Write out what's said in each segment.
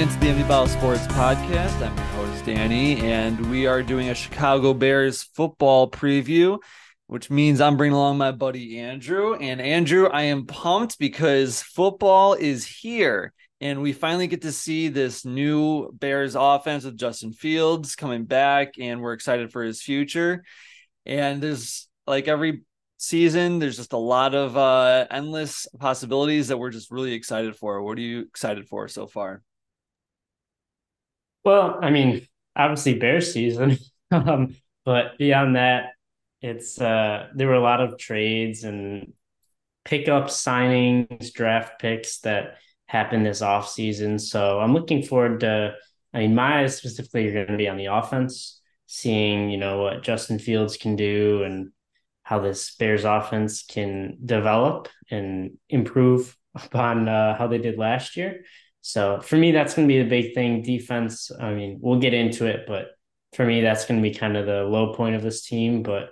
the Empty Bottle Sports Podcast. I'm your host, Danny, and we are doing a Chicago Bears football preview, which means I'm bringing along my buddy Andrew. And Andrew, I am pumped because football is here, and we finally get to see this new Bears offense with Justin Fields coming back, and we're excited for his future. And there's like every season. There's just a lot of uh, endless possibilities that we're just really excited for. What are you excited for so far? Well, I mean, obviously bear season, um, but beyond that, it's uh, there were a lot of trades and pickup signings, draft picks that happened this off season. So I'm looking forward to. I mean, my eyes specifically are going to be on the offense, seeing you know what Justin Fields can do and how this Bears offense can develop and improve upon uh, how they did last year. So for me, that's going to be the big thing. Defense. I mean, we'll get into it, but for me, that's going to be kind of the low point of this team. But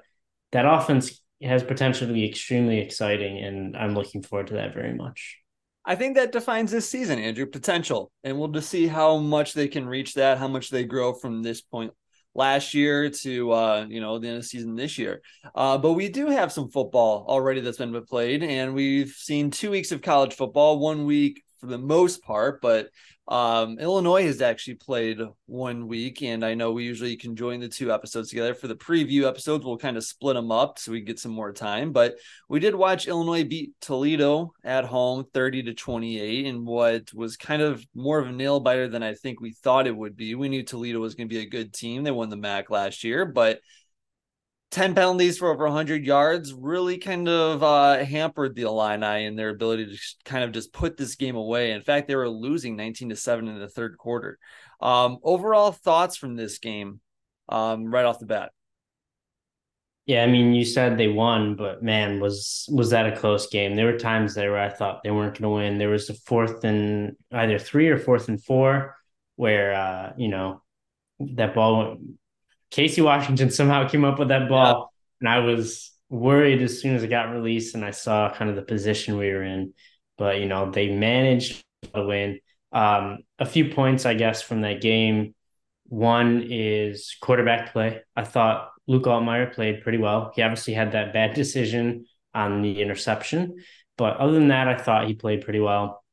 that offense has potential to be extremely exciting, and I'm looking forward to that very much. I think that defines this season, Andrew, potential. And we'll just see how much they can reach that, how much they grow from this point last year to uh, you know the end of the season this year. Uh, but we do have some football already that's been played, and we've seen two weeks of college football, one week for the most part, but um, Illinois has actually played one week, and I know we usually can join the two episodes together. For the preview episodes, we'll kind of split them up so we get some more time. But we did watch Illinois beat Toledo at home 30 to 28 in what was kind of more of a nail biter than I think we thought it would be. We knew Toledo was going to be a good team. They won the MAC last year, but 10 penalties for over 100 yards really kind of uh, hampered the Illini in their ability to kind of just put this game away. In fact, they were losing 19 to 7 in the third quarter. Um, overall thoughts from this game um, right off the bat? Yeah, I mean, you said they won, but man, was was that a close game? There were times there where I thought they weren't going to win. There was a fourth and either three or fourth and four where uh, you know that ball Casey Washington somehow came up with that ball, yeah. and I was worried as soon as it got released and I saw kind of the position we were in. But you know, they managed to win. Um, a few points, I guess, from that game. One is quarterback play. I thought Luke Altmyer played pretty well. He obviously had that bad decision on the interception, but other than that, I thought he played pretty well.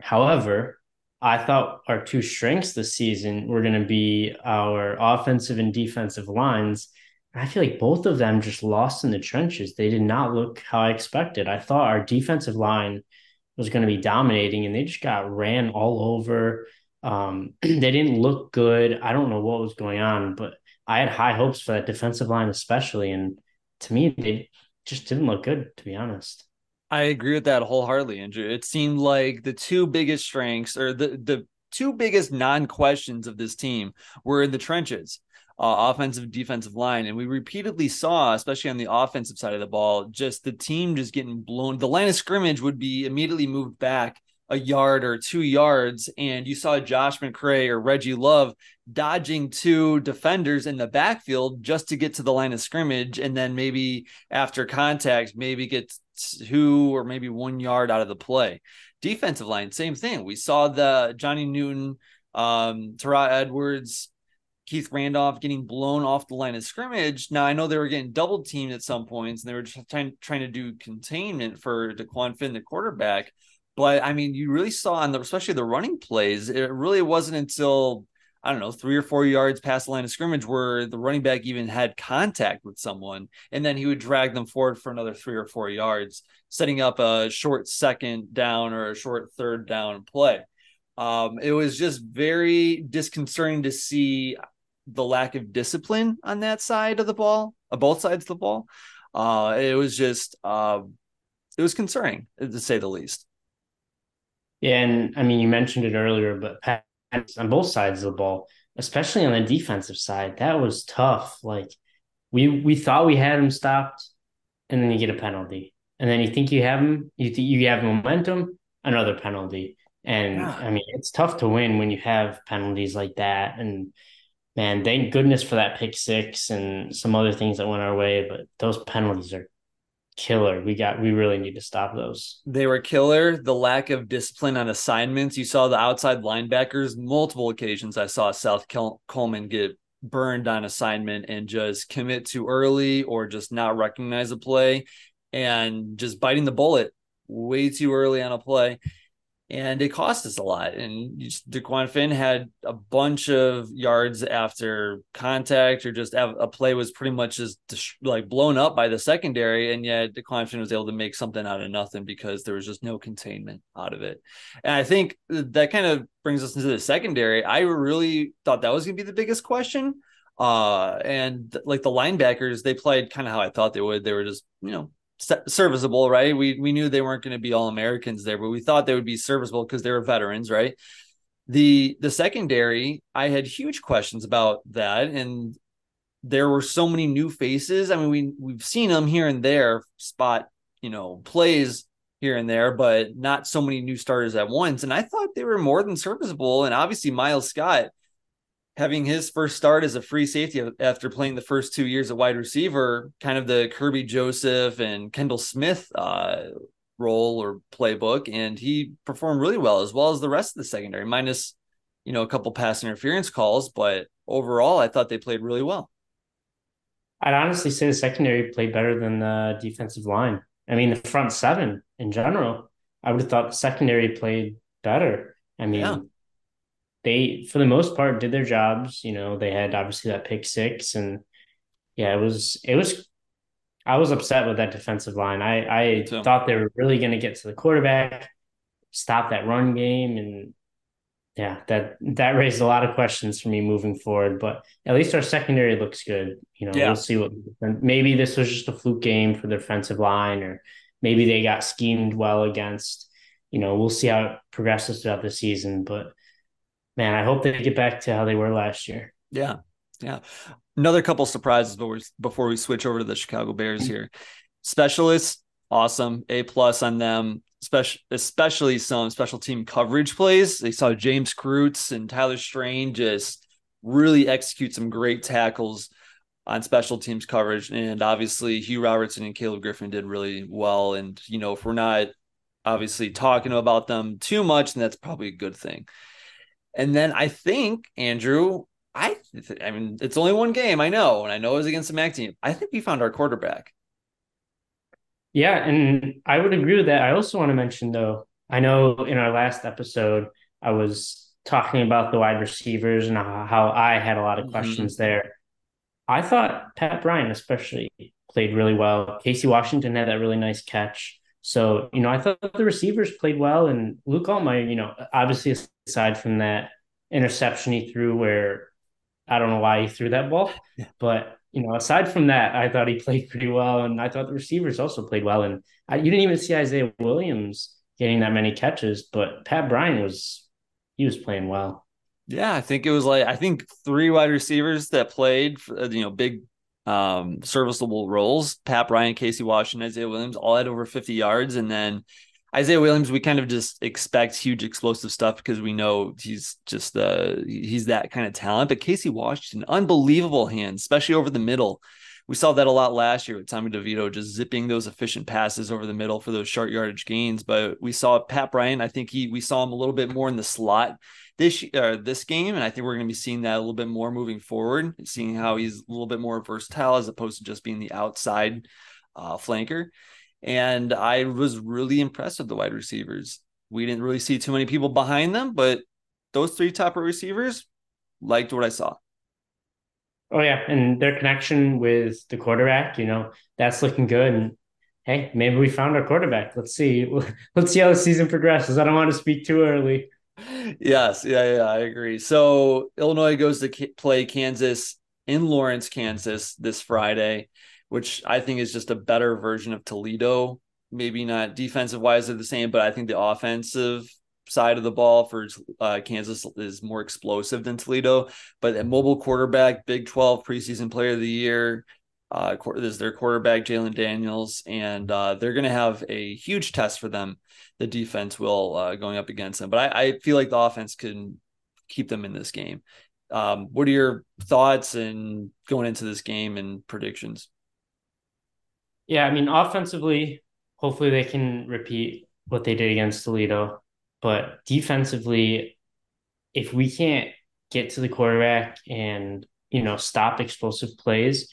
However, I thought our two strengths this season were going to be our offensive and defensive lines. I feel like both of them just lost in the trenches. They did not look how I expected. I thought our defensive line was going to be dominating, and they just got ran all over. Um, they didn't look good. I don't know what was going on, but I had high hopes for that defensive line, especially. And to me, they just didn't look good, to be honest. I agree with that wholeheartedly, Andrew. It seemed like the two biggest strengths or the the two biggest non-questions of this team were in the trenches. Uh, offensive defensive line and we repeatedly saw especially on the offensive side of the ball just the team just getting blown the line of scrimmage would be immediately moved back a yard or two yards and you saw Josh McCray or Reggie Love dodging two defenders in the backfield just to get to the line of scrimmage and then maybe after contact maybe get two or maybe one yard out of the play. Defensive line, same thing. We saw the Johnny Newton, um, TeRah Edwards, Keith Randolph getting blown off the line of scrimmage. Now I know they were getting double teamed at some points, and they were just trying trying to do containment for Dequan Finn, the quarterback. But I mean, you really saw on the especially the running plays. It really wasn't until I don't know, three or four yards past the line of scrimmage where the running back even had contact with someone. And then he would drag them forward for another three or four yards, setting up a short second down or a short third down play. Um, it was just very disconcerting to see the lack of discipline on that side of the ball, on both sides of the ball. Uh, it was just, uh, it was concerning to say the least. Yeah. And I mean, you mentioned it earlier, but on both sides of the ball, especially on the defensive side. That was tough. Like we we thought we had him stopped, and then you get a penalty, and then you think you have him, you you have momentum, another penalty, and yeah. I mean it's tough to win when you have penalties like that. And man, thank goodness for that pick six and some other things that went our way, but those penalties are killer. We got we really need to stop those. They were killer. The lack of discipline on assignments. You saw the outside linebackers multiple occasions. I saw Seth Coleman get burned on assignment and just commit too early or just not recognize a play and just biting the bullet way too early on a play and it cost us a lot. And Dequan Finn had a bunch of yards after contact, or just a play was pretty much just like blown up by the secondary, and yet Dequan Finn was able to make something out of nothing because there was just no containment out of it. And I think that kind of brings us into the secondary. I really thought that was going to be the biggest question. Uh, and like the linebackers, they played kind of how I thought they would. They were just, you know, serviceable, right? We we knew they weren't going to be all Americans there, but we thought they would be serviceable because they were veterans, right? The the secondary, I had huge questions about that, and there were so many new faces. I mean, we we've seen them here and there spot, you know, plays here and there, but not so many new starters at once. And I thought they were more than serviceable. And obviously, Miles Scott having his first start as a free safety after playing the first two years at wide receiver, kind of the Kerby Joseph and Kendall Smith uh, role or playbook, and he performed really well as well as the rest of the secondary, minus you know a couple pass interference calls, but overall, I thought they played really well. I'd honestly say the secondary played better than the defensive line. I mean, the front seven in general, I would have thought the secondary played better. I mean, yeah they for the most part did their jobs. You know, they had obviously that pick six, and yeah, it was it was. I was upset with that defensive line. I I so. thought they were really going to get to the quarterback, stop that run game, and yeah, that that raised a lot of questions for me moving forward. But at least our secondary looks good. You know, yeah. we'll see what maybe this was just a fluke game for the defensive line, or maybe they got schemed well against. You know, we'll see how it progresses throughout the season, but man, I hope they get back to how they were last year. Yeah. Yeah. Another couple surprises before we, switch over to the Chicago Bears here. Specialists, awesome. A plus on them, especially especially some special team coverage plays. They saw James Kreutz and Tyler Strain just really execute some great tackles on special teams coverage. And obviously Hugh Robertson and Caleb Griffin did really well. And, you know, if we're not obviously talking about them too much, then that's probably a good thing. And then I think Andrew, I I mean, it's only one game, I know, and I know it was against the MAC team. I think we found our quarterback. Yeah, and I would agree with that. I also want to mention though, I know in our last episode I was talking about the wide receivers and how I had a lot of mm-hmm. questions mm-hmm. there. I thought Pat Bryant especially played really well. Casey Washington had that really nice catch. So, you know, I thought the receivers played well and Luke Altmyer, you know, obviously aside from that interception he threw where I don't know why he threw that ball, yeah. but you know, aside from that, I thought he played pretty well, and I thought the receivers also played well. And I, you didn't even see Isaiah Williams getting that many catches, but Pat Bryant was he was playing well. Yeah, I think it was like I think three wide receivers that played, you know, big um, serviceable roles. Pat Bryant, Casey Washington, Isaiah Williams all had over 50 yards. And then Isaiah Williams, we kind of just expect huge explosive stuff because we know he's just uh he's that kind of talent. But Casey Washington, unbelievable hands, especially over the middle. We saw that a lot last year with Tommy DeVito just zipping those efficient passes over the middle for those short yardage gains. But we saw Pat Bryant. I think he we saw him a little bit more in the slot this uh, this game, and I think we're going to be seeing that a little bit more moving forward, seeing how he's a little bit more versatile as opposed to just being the outside uh, flanker. And I was really impressed with the wide receivers. We didn't really see too many people behind them, but those three top receivers liked what I saw. Oh yeah, and their connection with the quarterback, you know, that's looking good. And hey, maybe we found our quarterback. Let's see. Let's see how the season progresses. I don't want to speak too early. Yes, yeah, yeah, I agree. So Illinois goes to play Kansas in Lawrence, Kansas this Friday, which I think is just a better version of Toledo. Maybe not defensive wise they're the same, but I think the offensive side of the ball for uh, Kansas is more explosive than Toledo. But a mobile quarterback, Big 12 preseason player of the year, uh, is their quarterback, Jalon Daniels, and uh, they're going to have a huge test for them. The defense will uh, going up against them, but I, I, feel like the offense can keep them in this game. Um, what are your thoughts and going into this game and predictions? Yeah, I mean, offensively, hopefully they can repeat what they did against Toledo. But defensively, if we can't get to the quarterback and, you know, stop explosive plays,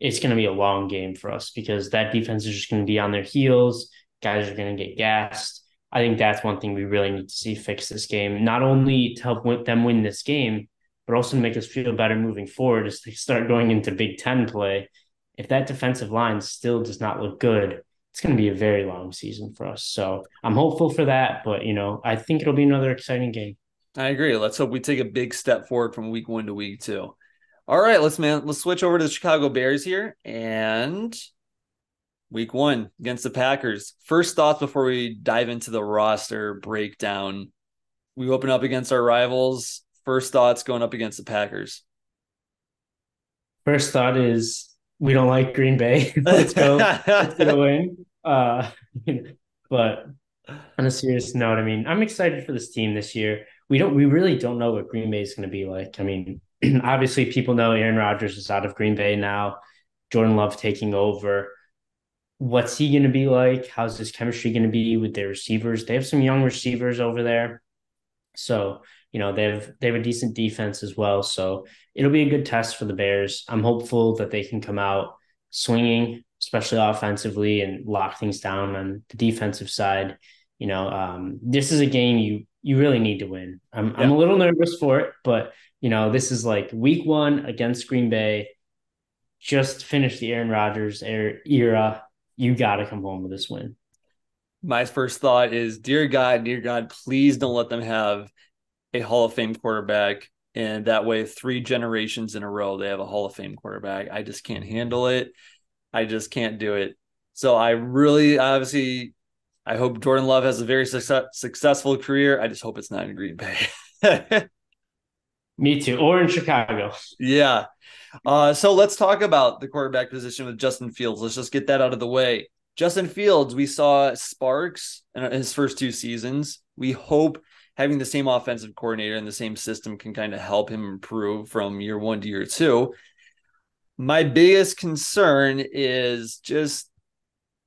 it's going to be a long game for us because that defense is just going to be on their heels. Guys are going to get gassed. I think that's one thing we really need to see fix this game, not only to help them win this game, but also to make us feel better moving forward as they start going into Big Ten play. If that defensive line still does not look good, it's going to be a very long season for us. So I'm hopeful for that, but you know, I think it'll be another exciting game. I agree. Let's hope we take a big step forward from week one to week two. All right, let's man, let's switch over to the Chicago Bears here and week one against the Packers. First thoughts before we dive into the roster breakdown. We open up against our rivals. First thoughts going up against the Packers. First thought is we don't like Green Bay. let's go. let's get a win. Uh, but on a serious note, I mean, I'm excited for this team this year. We don't, we really don't know what Green Bay is going to be like. I mean, obviously, people know Aaron Rodgers is out of Green Bay now. Jordan Love taking over. What's he going to be like? How's his chemistry going to be with their receivers? They have some young receivers over there. So you know, they have they have a decent defense as well. So it'll be a good test for the Bears. I'm hopeful that they can come out swinging, especially offensively, and lock things down on the defensive side. You know, um, this is a game you you really need to win. I'm yeah. I'm a little nervous for it, but you know, this is like week one against Green Bay. Just finished the Aaron Rodgers era. You got to come home with this win. My first thought is, dear God, dear God, please don't let them have a Hall of Fame quarterback. And that way, three generations in a row, they have a Hall of Fame quarterback. I just can't handle it. I just can't do it. So I really, obviously, I hope Jordan Love has a very success, successful career. I just hope it's not in Green Bay. Me too, or in Chicago. Yeah. Uh, so let's talk about the quarterback position with Justin Fields. Let's just get that out of the way. Justin Fields, we saw sparks in his first two seasons. We hope having the same offensive coordinator and the same system can kind of help him improve from year one to year two. My biggest concern is just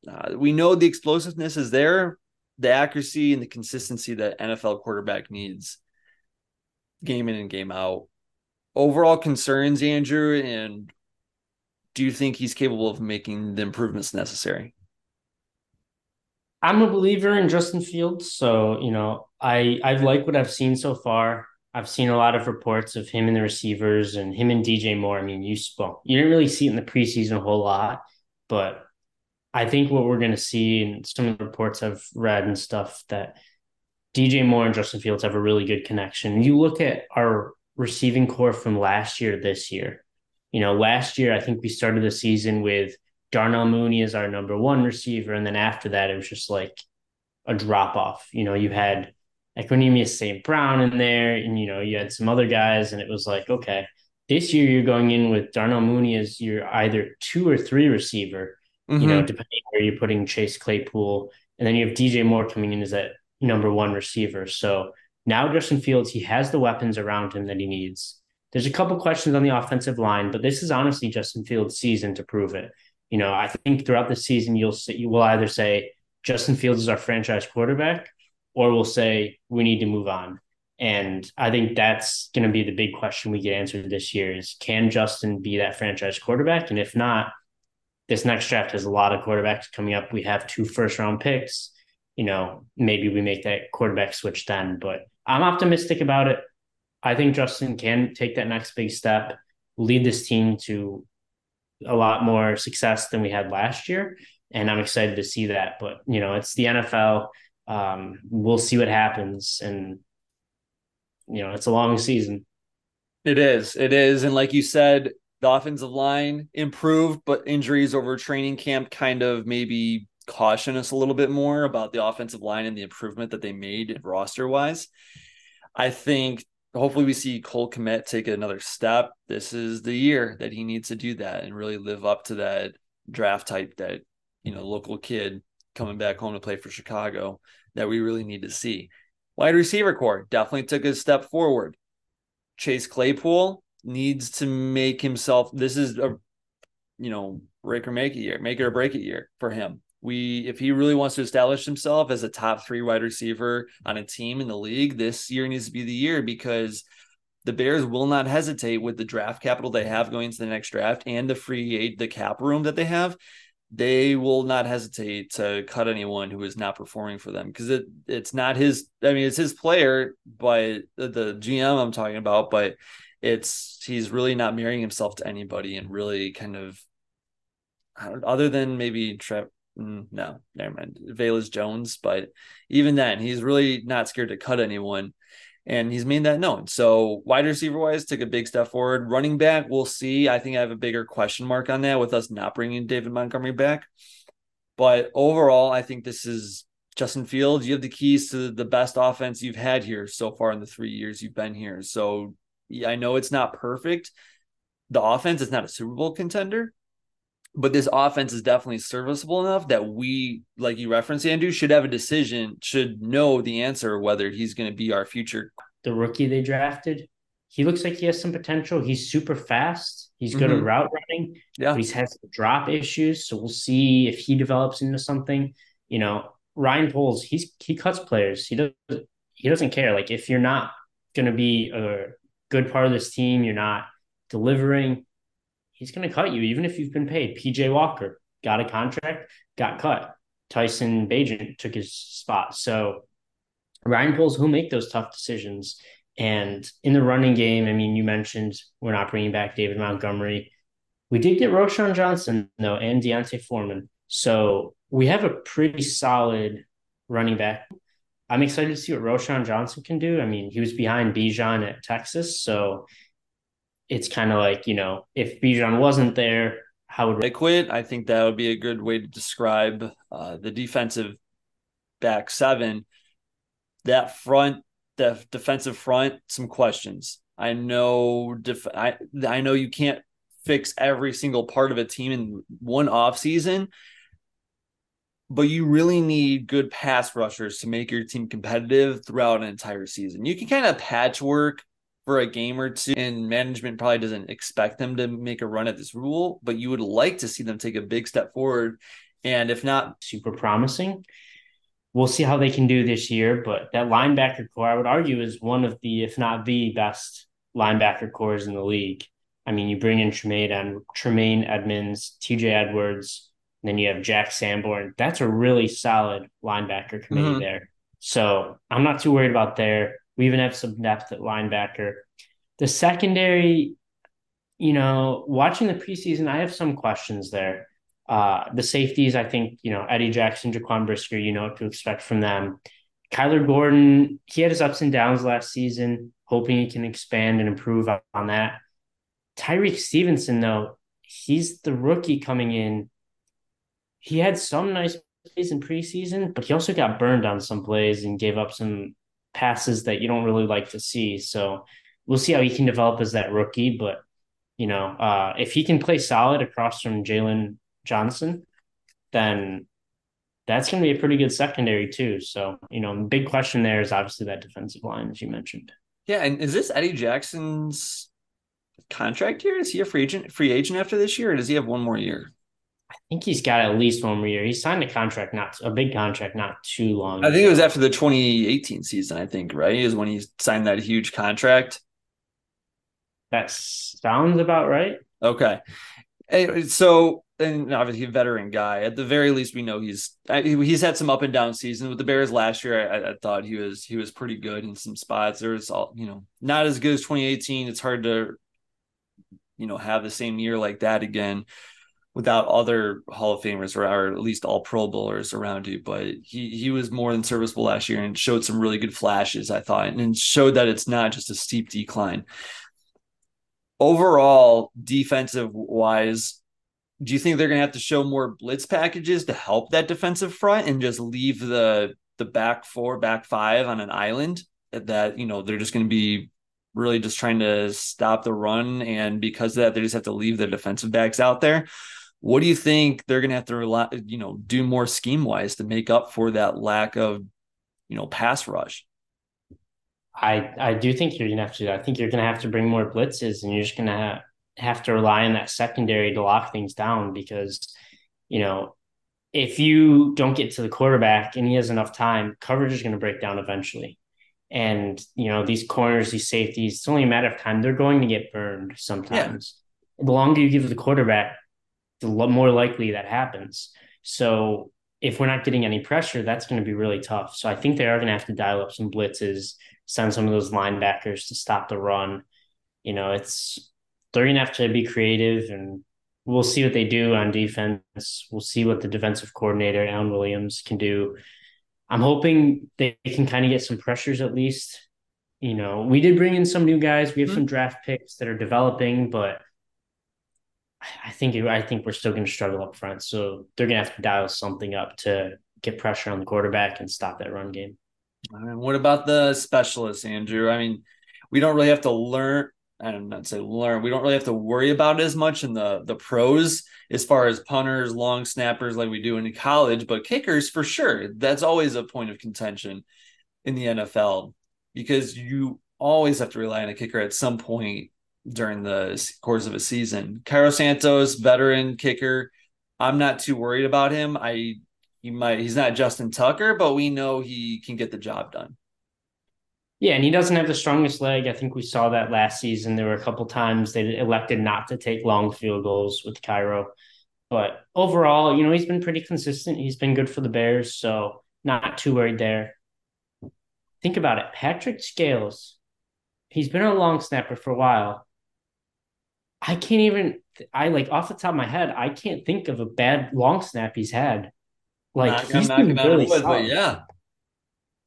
uh, we know the explosiveness is there, the accuracy and the consistency that NFL quarterback needs game in and game out. Overall concerns, Andrew, and do you think he's capable of making the improvements necessary? I'm a believer in Justin Fields, so you know I I like what I've seen so far. I've seen a lot of reports of him and the receivers and him and DJ Moore. I mean, you well, you didn't really see it in the preseason a whole lot, but I think what we're going to see in some of the reports I've read and stuff that DJ Moore and Justin Fields have a really good connection. You look at our receiving core from last year, this year. You know, last year I think we started the season with Darnell Mooney is our number one receiver. And then after that, it was just like a drop off. You know, you had Equanimeous St. Brown in there, and you know, you had some other guys, and it was like, okay, this year you're going in with Darnell Mooney as your either two or three receiver, mm-hmm. you know, mm-hmm. depending where you're putting Chase Claypool. And then you have DJ Moore coming in as that number one receiver. So now Justin Fields, he has the weapons around him that he needs. There's a couple questions on the offensive line, but this is honestly Justin Fields' season to prove it. You know, I think throughout the season, you'll see, you will either say Justin Fields is our franchise quarterback, or we'll say we need to move on. And I think that's going to be the big question we get answered this year: is can Justin be that franchise quarterback? And if not, this next draft has a lot of quarterbacks coming up. We have two first round picks. You know, maybe we make that quarterback switch then. But I'm optimistic about it. I think Justin can take that next big step, lead this team to a lot more success than we had last year. And I'm excited to see that. But, you know, it's the NFL. Um, we'll see what happens. And, you know, it's a long season. It is. It is. And like you said, the offensive line improved, but injuries over training camp kind of maybe caution us a little bit more about the offensive line and the improvement that they made roster wise. I think hopefully we see Cole Kmet take another step. This is the year that he needs to do that and really live up to that draft type that, you know, local kid coming back home to play for Chicago that we really need to see. Wide receiver core definitely took a step forward. Chase Claypool needs to make himself this is a you know, break or make a year, make it or break it year for him. We, if he really wants to establish himself as a top three wide receiver on a team in the league, this year needs to be the year because the Bears will not hesitate with the draft capital they have going into the next draft and the free aid, the cap room that they have. They will not hesitate to cut anyone who is not performing for them because it it's not his. I mean, it's his player, but the GM I'm talking about, but it's he's really not marrying himself to anybody and really kind of other than maybe Trev. Mm, no, never mind. Velus Jones, but even then, he's really not scared to cut anyone and he's made that known. So wide receiver wise, took a big step forward. Running back, we'll see. I think I have a bigger question mark on that with us not bringing David Montgomery back. But overall, I think this is Justin Fields. You have the keys to the best offense you've had here so far in the three years you've been here. So yeah, I know it's not perfect. The offense is not a Super Bowl contender, but this offense is definitely serviceable enough that we, like you referenced, Andrew, should have a decision, should know the answer whether he's going to be our future. The rookie they drafted, he looks like he has some potential. He's super fast. He's good mm-hmm. at route running. Yeah, he's had some drop issues, so we'll see if he develops into something. You know, Ryan Poles, he's he cuts players. He does he doesn't care. Like if you're not going to be a good part of this team, you're not delivering he's going to cut you, even if you've been paid. PJ Walker got a contract, got cut. Tyson Bagent took his spot. So Ryan Poles will make those tough decisions. And in the running game, I mean, you mentioned we're not bringing back David Montgomery. We did get Roschon Johnson, though, and D'Onta Foreman. So we have a pretty solid running back. I'm excited to see what Roschon Johnson can do. I mean, he was behind Bijan at Texas. So it's kind of like you know if Bijan wasn't there, how would they quit? I think that would be a good way to describe uh, the defensive back seven. That front, the defensive front, some questions. I know, def- I I know you can't fix every single part of a team in one off season, but you really need good pass rushers to make your team competitive throughout an entire season. You can kind of patchwork for a game or two, and management probably doesn't expect them to make a run at this rule, but you would like to see them take a big step forward. And if not, super promising. We'll see how they can do this year, but that linebacker core, I would argue, is one of the, if not the best linebacker cores in the league. I mean, you bring in Tremaine and Tremaine Edmunds, TJ Edwards, then you have Jack Sanborn. That's a really solid linebacker committee mm-hmm. there. So I'm not too worried about there. We even have some depth at linebacker. The secondary, you know, watching the preseason, I have some questions there. Uh, the safeties, I think, you know, Eddie Jackson, Jaquan Brisker, you know what to expect from them. Kyler Gordon, he had his ups and downs last season, hoping he can expand and improve on that. Tyrique Stevenson, though, he's the rookie coming in. He had some nice plays in preseason, but he also got burned on some plays and gave up some passes that you don't really like to see. So we'll see how he can develop as that rookie. But you know, uh, if he can play solid across from Jaylon Johnson, then that's going to be a pretty good secondary too. So you know, big question there is obviously that defensive line, as you mentioned. Yeah, and is this Eddie Jackson's contract here? Is he a free agent? Free agent after this year, or does he have one more year? I think he's got at least one more year. He signed a contract, not a big contract, not too long. I think ago. it was after the 2018 season. I think right is when he signed that huge contract. That sounds about right. Okay, eh, so and obviously a veteran guy. At the very least, we know he's he's had some up and down seasons with the Bears last year. I, I, thought he was he was pretty good in some spots. There was all you know not as good as 2018. It's hard to you know have the same year like that again without other Hall of Famers or, or at least all Pro Bowlers around you. But he he was more than serviceable last year and showed some really good flashes, I thought, and showed that it's not just a steep decline. Overall, defensive wise, do you think they're going to have to show more blitz packages to help that defensive front and just leave the the back four, back five on an island? That you know they're just going to be really just trying to stop the run, and because of that, they just have to leave their defensive backs out there what do you think they're going to have to rely, you know, do more scheme wise to make up for that lack of, you know, pass rush? I I do think you're gonna have to. I think you're gonna have to bring more blitzes, and you're just gonna have, have to rely on that secondary to lock things down because, you know, if you don't get to the quarterback and he has enough time, coverage is going to break down eventually. And, you know, these corners, these safeties, it's only a matter of time. They're going to get burned sometimes. Yeah. The longer you give the quarterback, the more likely that happens. So if we're not getting any pressure, that's going to be really tough. So I think they are going to have to dial up some blitzes, send some of those linebackers to stop the run. You know, it's they're going to have to be creative, and we'll see what they do on defense. We'll see what the defensive coordinator Alan Williams can do. I'm hoping they can kind of get some pressures at least. You know, we did bring in some new guys. We have mm-hmm. some draft picks that are developing, but I think I think we're still going to struggle up front. So they're going to have to dial something up to get pressure on the quarterback and stop that run game. And what about the specialists, Andrew? I mean, we don't really have to learn. I'm not say learn. We don't really have to worry about it as much in the the pros as far as punters, long snappers, like we do in college. But kickers, for sure, that's always a point of contention in the NFL because you always have to rely on a kicker at some point during the course of a season. Cairo Santos, veteran kicker. I'm not too worried about him. I he might he's not Justin Tucker, but we know he can get the job done. Yeah, and he doesn't have the strongest leg. I think we saw that last season. There were a couple times they elected not to take long field goals with Cairo. But overall, you know, he's been pretty consistent. He's been good for the Bears, so not too worried there. Think about it. Patrick Scales, he's been a long snapper for a while. I can't even I like off the top of my head, I can't think of a bad long snap he's had. Like not, he's been really solid. yeah.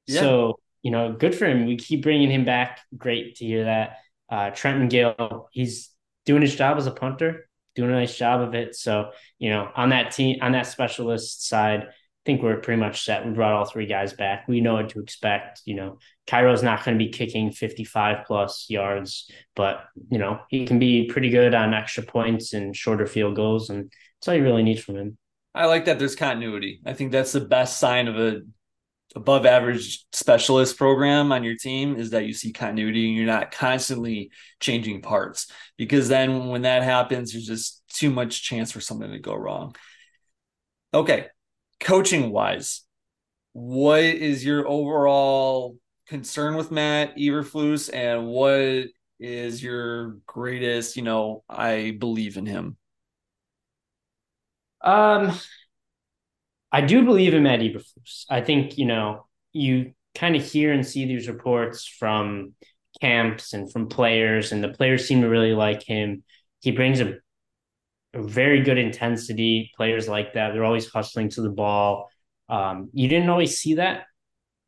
yeah. So, you know, good for him. We keep bringing him back. Great to hear that. Uh, Trenton Gill, he's doing his job as a punter, doing a nice job of it. So, you know, on that team, on that specialist side, I think we're pretty much set. We brought all three guys back. We know what to expect. You know, Cairo's not going to be kicking 55 plus yards, but, you know, he can be pretty good on extra points and shorter field goals. And that's all you really need from him. I like that there's continuity. I think that's the best sign of a above average specialist program on your team is that you see continuity and you're not constantly changing parts because then when that happens, there's just too much chance for something to go wrong. Okay, coaching wise, what is your overall concern with Matt Eberflus and what is your greatest, you know, I believe in him? Um, I do believe in Matt Eberflus. I think, you know, you kind of hear and see these reports from camps and from players, and the players seem to really like him. He brings a a very good intensity. Players like that, they're always hustling to the ball. Um, you didn't always see that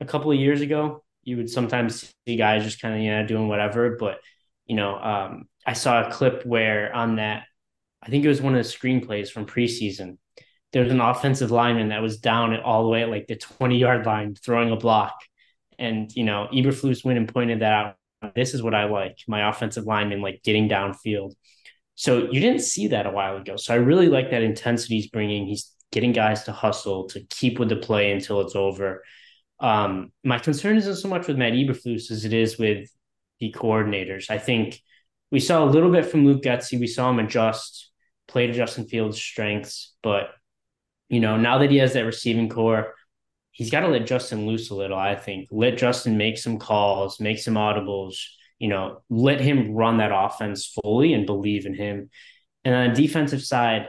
a couple of years ago. You would sometimes see guys just kind of know doing whatever, but you know, um, I saw a clip where on that, I think it was one of the screenplays from preseason. There was an offensive lineman that was down all the way at like the 20 yard line throwing a block. And, you know, Eberflus went and pointed that out. This is what I like my offensive lineman, like getting downfield. So you didn't see that a while ago. So I really like that intensity he's bringing. He's getting guys to hustle, to keep with the play until it's over. Um, my concern isn't so much with Matt Eberflus as it is with the coordinators. I think we saw a little bit from Luke Getsy. We saw him adjust, play to Justin Fields' strengths, but you know now that he has that receiving core, he's got to let Justin loose a little. I think let Justin make some calls, make some audibles you know, let him run that offense fully and believe in him. And on the defensive side,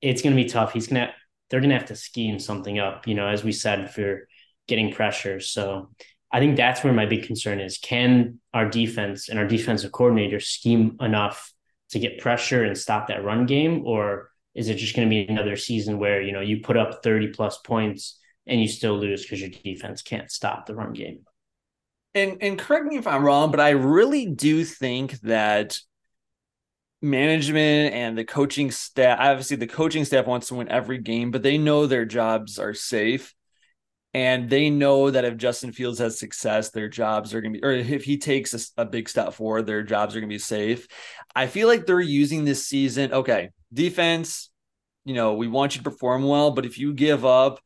it's going to be tough. He's going to, they're going to have to scheme something up, you know, as we said, for getting pressure. So I think that's where my big concern is. Can our defense and our defensive coordinator scheme enough to get pressure and stop that run game? Or is it just going to be another season where, you know, you put up 30 plus points and you still lose because your defense can't stop the run game? and and correct me if I'm wrong, but I really do think that management and the coaching staff obviously the coaching staff wants to win every game, but they know their jobs are safe. And they know that if Justin Fields has success, their jobs are going to be, or if he takes a, a big step forward, their jobs are going to be safe. I feel like they're using this season. Okay, defense, you know, we want you to perform well, but if you give up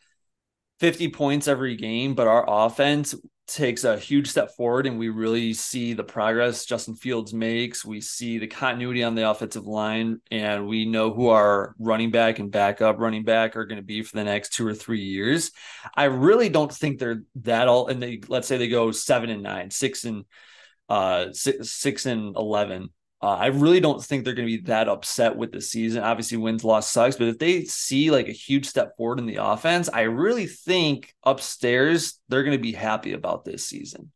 50 points every game, but our offense takes a huge step forward and we really see the progress Justin Fields makes. We see the continuity on the offensive line, and we know who our running back and backup running back are going to be for the next two or three years. I really don't think they're that all. And they let's say they go seven and nine, six and uh six, six and eleven. Uh, I really don't think they're going to be that upset with the season. Obviously, wins loss sucks, but if they see like a huge step forward in the offense, I really think upstairs they're going to be happy about this season.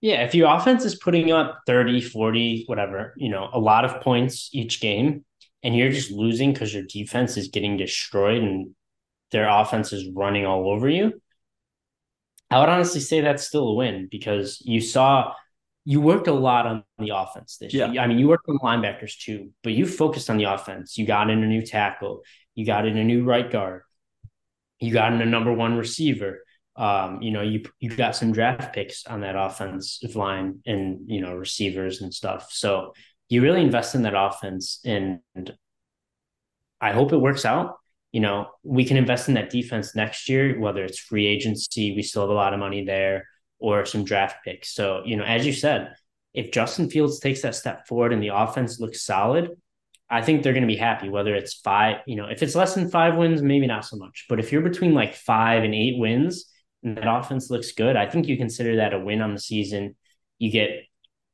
Yeah, if your offense is putting up 30, 40, whatever, you know, a lot of points each game, and you're just losing because your defense is getting destroyed and their offense is running all over you, I would honestly say that's still a win because you saw you worked a lot on the offense this yeah. year. I mean, you worked on linebackers too, but you focused on the offense. You got in a new tackle, you got in a new right guard, you got in a number one receiver. Um, you know, you you got some draft picks on that offensive line and you know receivers and stuff. So you really invest in that offense, and I hope it works out. You know, we can invest in that defense next year, whether it's free agency. We still have a lot of money there or some draft picks. So, you know, as you said, if Justin Fields takes that step forward and the offense looks solid, I think they're going to be happy. Whether it's five, you know, if it's less than five wins, maybe not so much. But if you're between like five and eight wins and that offense looks good, I think you consider that a win on the season. You get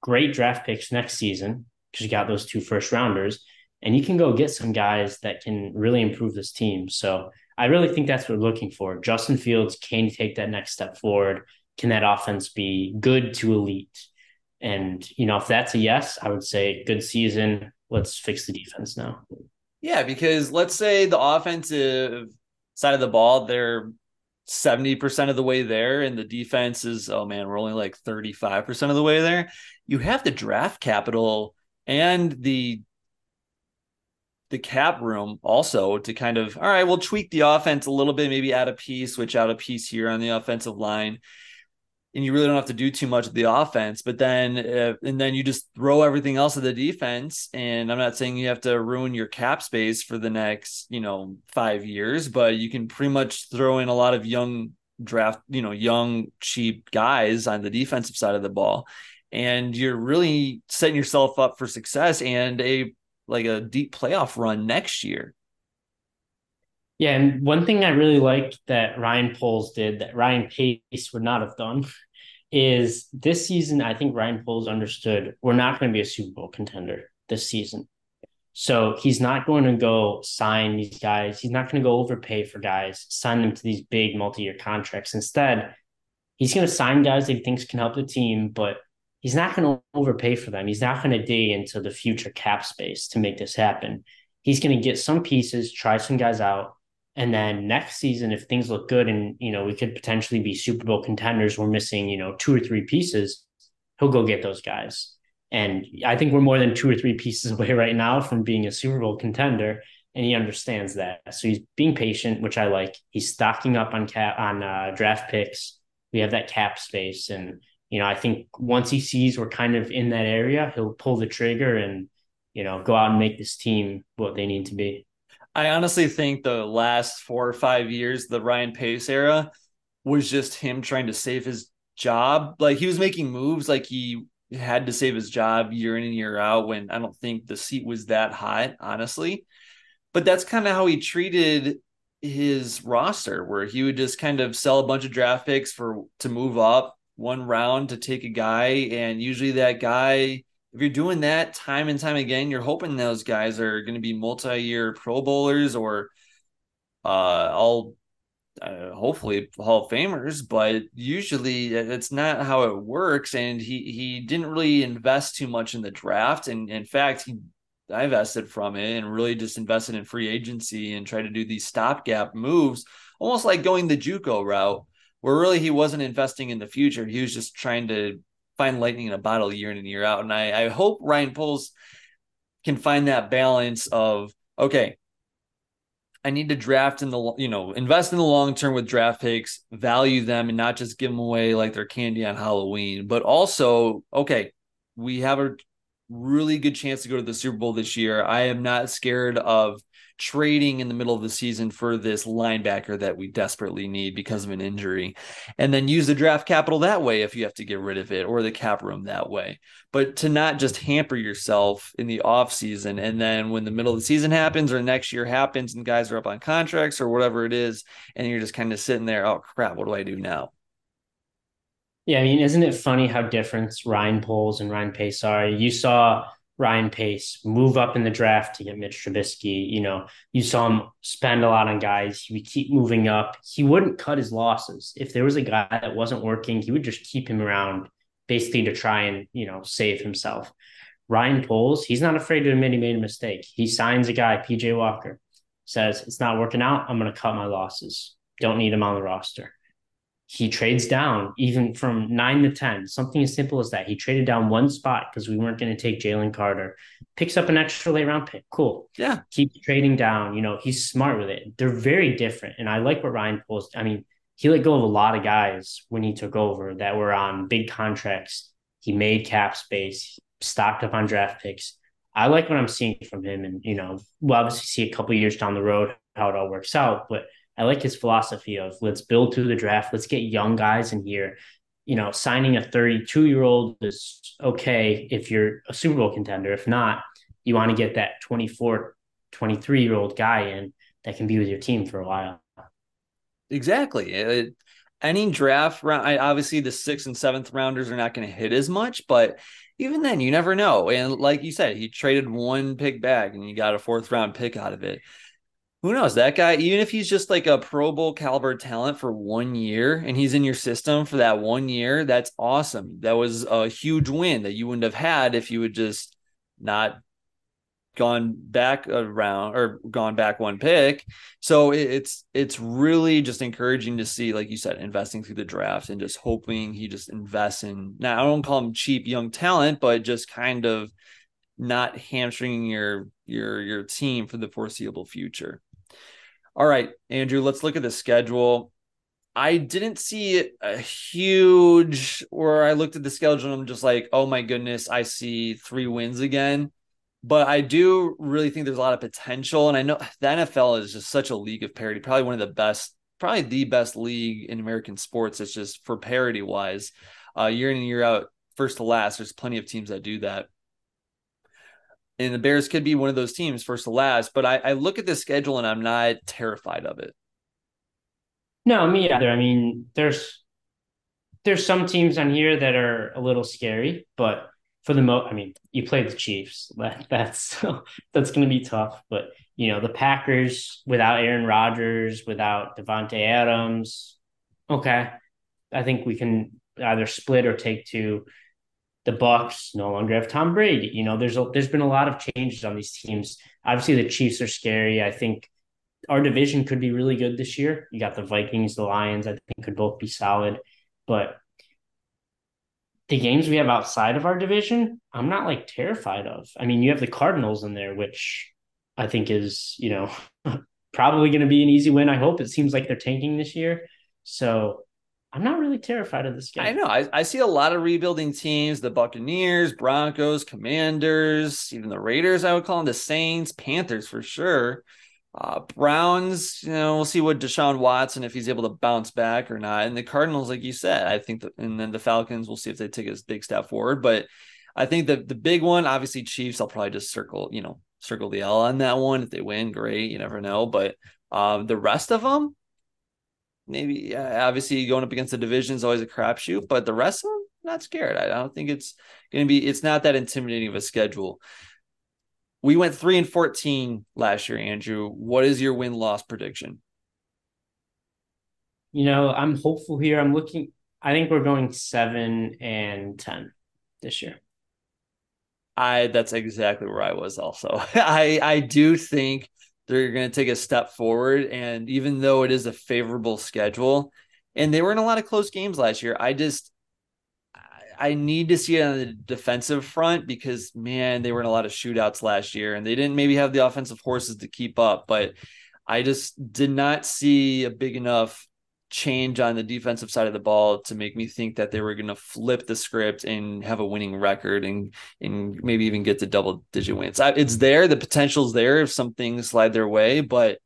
great draft picks next season because you got those two first rounders, and you can go get some guys that can really improve this team. So I really think that's what we're looking for. Justin Fields can take that next step forward can that offense be good to elite? And, you know, if that's a yes, I would say good season. Let's fix the defense now. Yeah, because let's say the offensive side of the ball, they're 70% of the way there, and the defense is, oh man, we're only like 35% of the way there. You have the draft capital and the the cap room also to kind of all right, we'll tweak the offense a little bit, maybe add a piece, switch out a piece here on the offensive line and you really don't have to do too much of the offense. But then, uh, and then you just throw everything else at the defense. And I'm not saying you have to ruin your cap space for the next, you know, five years, but you can pretty much throw in a lot of young draft, you know, young cheap guys on the defensive side of the ball, and you're really setting yourself up for success and a like a deep playoff run next year. Yeah, and one thing I really like that Ryan Poles did that Ryan Pace would not have done is this season. I think Ryan Poles understood we're not going to be a Super Bowl contender this season. So he's not going to go sign these guys. He's not going to go overpay for guys, sign them to these big multi-year contracts. Instead, he's going to sign guys that he thinks can help the team, but he's not going to overpay for them. He's not going to dig into the future cap space to make this happen. He's going to get some pieces, try some guys out, and then next season, if things look good and you know we could potentially be Super Bowl contenders, we're missing you know two or three pieces. He'll go get those guys, and I think we're more than two or three pieces away right now from being a Super Bowl contender, and he understands that. So he's being patient, which I like. He's stocking up on cap on uh, draft picks. We have that cap space, and you know I think once he sees we're kind of in that area, he'll pull the trigger and you know go out and make this team what they need to be. I honestly think the last four or five years, the Ryan Pace era, was just him trying to save his job. Like he was making moves like he had to save his job year in and year out when I don't think the seat was that hot, honestly. But that's kind of how he treated his roster, where he would just kind of sell a bunch of draft picks for to move up one round to take a guy, and usually that guy if you're doing that time and time again, you're hoping those guys are going to be multi-year Pro Bowlers or uh, all uh, hopefully Hall of Famers, but usually it's not how it works. And he he didn't really invest too much in the draft, and in fact, he divested from it and really just invested in free agency and tried to do these stopgap moves, almost like going the JUCO route, where really he wasn't investing in the future. He was just trying to find lightning in a bottle year in and year out. And I, I hope Ryan Poles can find that balance of okay, I need to draft in the you know invest in the long term with draft picks, value them, and not just give them away like they're candy on Halloween. But also, okay, we have a really good chance to go to the Super Bowl this year. I am not scared of trading in the middle of the season for this linebacker that we desperately need because of an injury, and then use the draft capital that way if you have to get rid of it or the cap room that way. But to not just hamper yourself in the off season and then when the middle of the season happens or next year happens and guys are up on contracts or whatever it is, and you're just kind of sitting there, oh crap, what do I do now? Yeah, I mean, isn't it funny how different Ryan Poles and Ryan Pace are? You saw Ryan Pace move up in the draft to get Mitch Trubisky. You know, you saw him spend a lot on guys. He would keep moving up. He wouldn't cut his losses. If there was a guy that wasn't working, he would just keep him around basically to try and, you know, save himself. Ryan Poles, he's not afraid to admit he made a mistake. He signs a guy, PJ Walker, says, It's not working out. I'm going to cut my losses. Don't need him on the roster he trades down even from nine to 10, something as simple as that. He traded down one spot because we weren't going to take Jalen Carter, picks up an extra late round pick. Cool. Yeah. Keeps trading down. You know, he's smart with it. They're very different. And I like what Ryan Poles. I mean, he let go of a lot of guys when he took over that were on big contracts. He made cap space, stocked up on draft picks. I like what I'm seeing from him. And, you know, we'll obviously see a couple years down the road how it all works out. But I like his philosophy of let's build through the draft. Let's get young guys in here. You know, signing a 32 year old is okay if you're a Super Bowl contender. If not, you want to get that 24, 23 year old guy in that can be with your team for a while. Exactly. It, any draft round, I, obviously the sixth and seventh rounders are not going to hit as much, but even then, you never know. And like you said, he traded one pick back and you got a fourth round pick out of it who knows? That guy even if he's just like a pro bowl caliber talent for one year and he's in your system for that one year that's awesome. That was a huge win that you wouldn't have had if you had just not gone back around or gone back one pick. So it's it's really just encouraging to see like you said investing through the draft and just hoping he just invests in now i don't call him cheap young talent but just kind of not hamstringing your your your team for the foreseeable future all right, Andrew, let's look at the schedule. I didn't see a huge, or I looked at the schedule and I'm just like, oh my goodness, I see three wins again. But I do really think there's a lot of potential. And I know the NFL is just such a league of parity, probably one of the best, probably the best league in American sports. It's just for parity wise, uh, year in and year out, first to last. There's plenty of teams that do that and the Bears could be one of those teams first to last. But I, I look at the schedule and I'm not terrified of it. No, me either. I mean, there's there's some teams on here that are a little scary, but for the most, I mean, you play the Chiefs. That, that's that's going to be tough. But you know, the Packers without Aaron Rodgers, without Davante Adams, okay, I think we can either split or take two the Bucs no longer have Tom Brady. You know, there's a, there's been a lot of changes on these teams. Obviously, the Chiefs are scary. I think our division could be really good this year. You got the Vikings, the Lions. I think could both be solid, but the games we have outside of our division, I'm not like terrified of. I mean, you have the Cardinals in there, which I think is you know probably going to be an easy win. I hope it seems like they're tanking this year, so I'm not really terrified of this game. I know. I, I see a lot of rebuilding teams the Buccaneers, Broncos, Commanders, even the Raiders, I would call them, the Saints, Panthers for sure. Uh, Browns, you know, we'll see what Deshaun Watson if he's able to bounce back or not. And the Cardinals, like you said, I think, that, and then the Falcons, we'll see if they take a big step forward. But I think that the big one, obviously, Chiefs, I'll probably just circle, you know, circle the L on that one. If they win, great. You never know. But um, the rest of them, maybe yeah, obviously going up against the division is always a crapshoot, but the rest of them, not scared. I don't think it's going to be. It's not that intimidating of a schedule. We went three and fourteen last year, Andrew. What is your win loss prediction? You know, I'm hopeful here. I'm looking. I think we're going seven and ten this year. I that's exactly where I was also. I I do think they're going to take a step forward. And even though it is a favorable schedule, and they were in a lot of close games last year, I just I need to see it on the defensive front because man, they were in a lot of shootouts last year, and they didn't maybe have the offensive horses to keep up. But I just did not see a big enough change on the defensive side of the ball to make me think that they were going to flip the script and have a winning record and and maybe even get to double digit wins. I, it's there, the potential's there if some things slide their way, but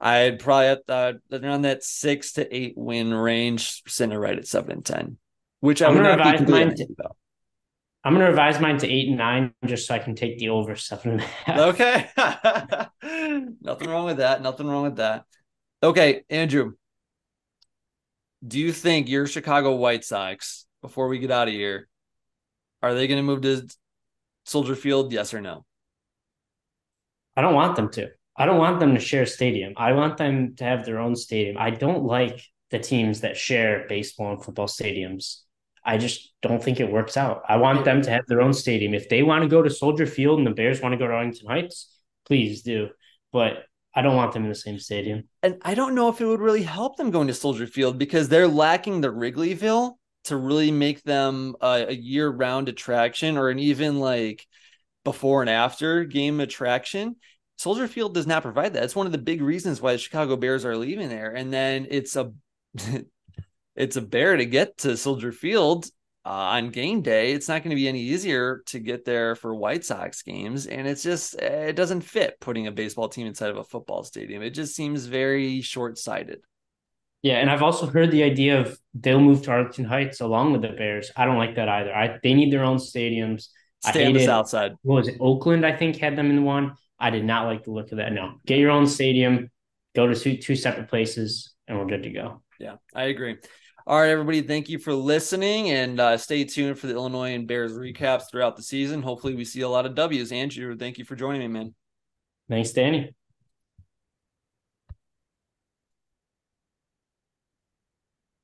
I'd probably uh, around that six to eight win range, sitting right at seven and ten, which I'm, I'm gonna revise mine. To, I'm gonna revise mine to eight and nine just so I can take the over seven and a half. Okay, nothing wrong with that. Nothing wrong with that. Okay, Andrew, do you think your Chicago White Sox, before we get out of here, are they going to move to Soldier Field? Yes or no? I don't want them to. I don't want them to share a stadium. I want them to have their own stadium. I don't like the teams that share baseball and football stadiums. I just don't think it works out. I want them to have their own stadium. If they want to go to Soldier Field and the Bears want to go to Arlington Heights, please do. But I don't want them in the same stadium. And I don't know if it would really help them going to Soldier Field because they're lacking the Wrigleyville to really make them a, a year round attraction or an even like before and after game attraction. Soldier Field does not provide that. It's one of the big reasons why the Chicago Bears are leaving there. And then it's a it's a bear to get to Soldier Field uh, on game day, it's not going to be any easier to get there for White Sox games. And it's just, it doesn't fit putting a baseball team inside of a football stadium. It just seems very short sighted. Yeah. And I've also heard the idea of they'll move to Arlington Heights along with the Bears. I don't like that either. I, they need their own stadiums. Stay I on the south side. What was it? Oakland, I think, had them in one. I did not like the look of that. No, get your own stadium, go to two, two separate places, and we're good to go. Yeah, I agree. All right, everybody, thank you for listening and uh, stay tuned for the Illinois and Bears recaps throughout the season. Hopefully, we see a lot of W's. Andrew, thank you for joining me, man. Thanks, Danny.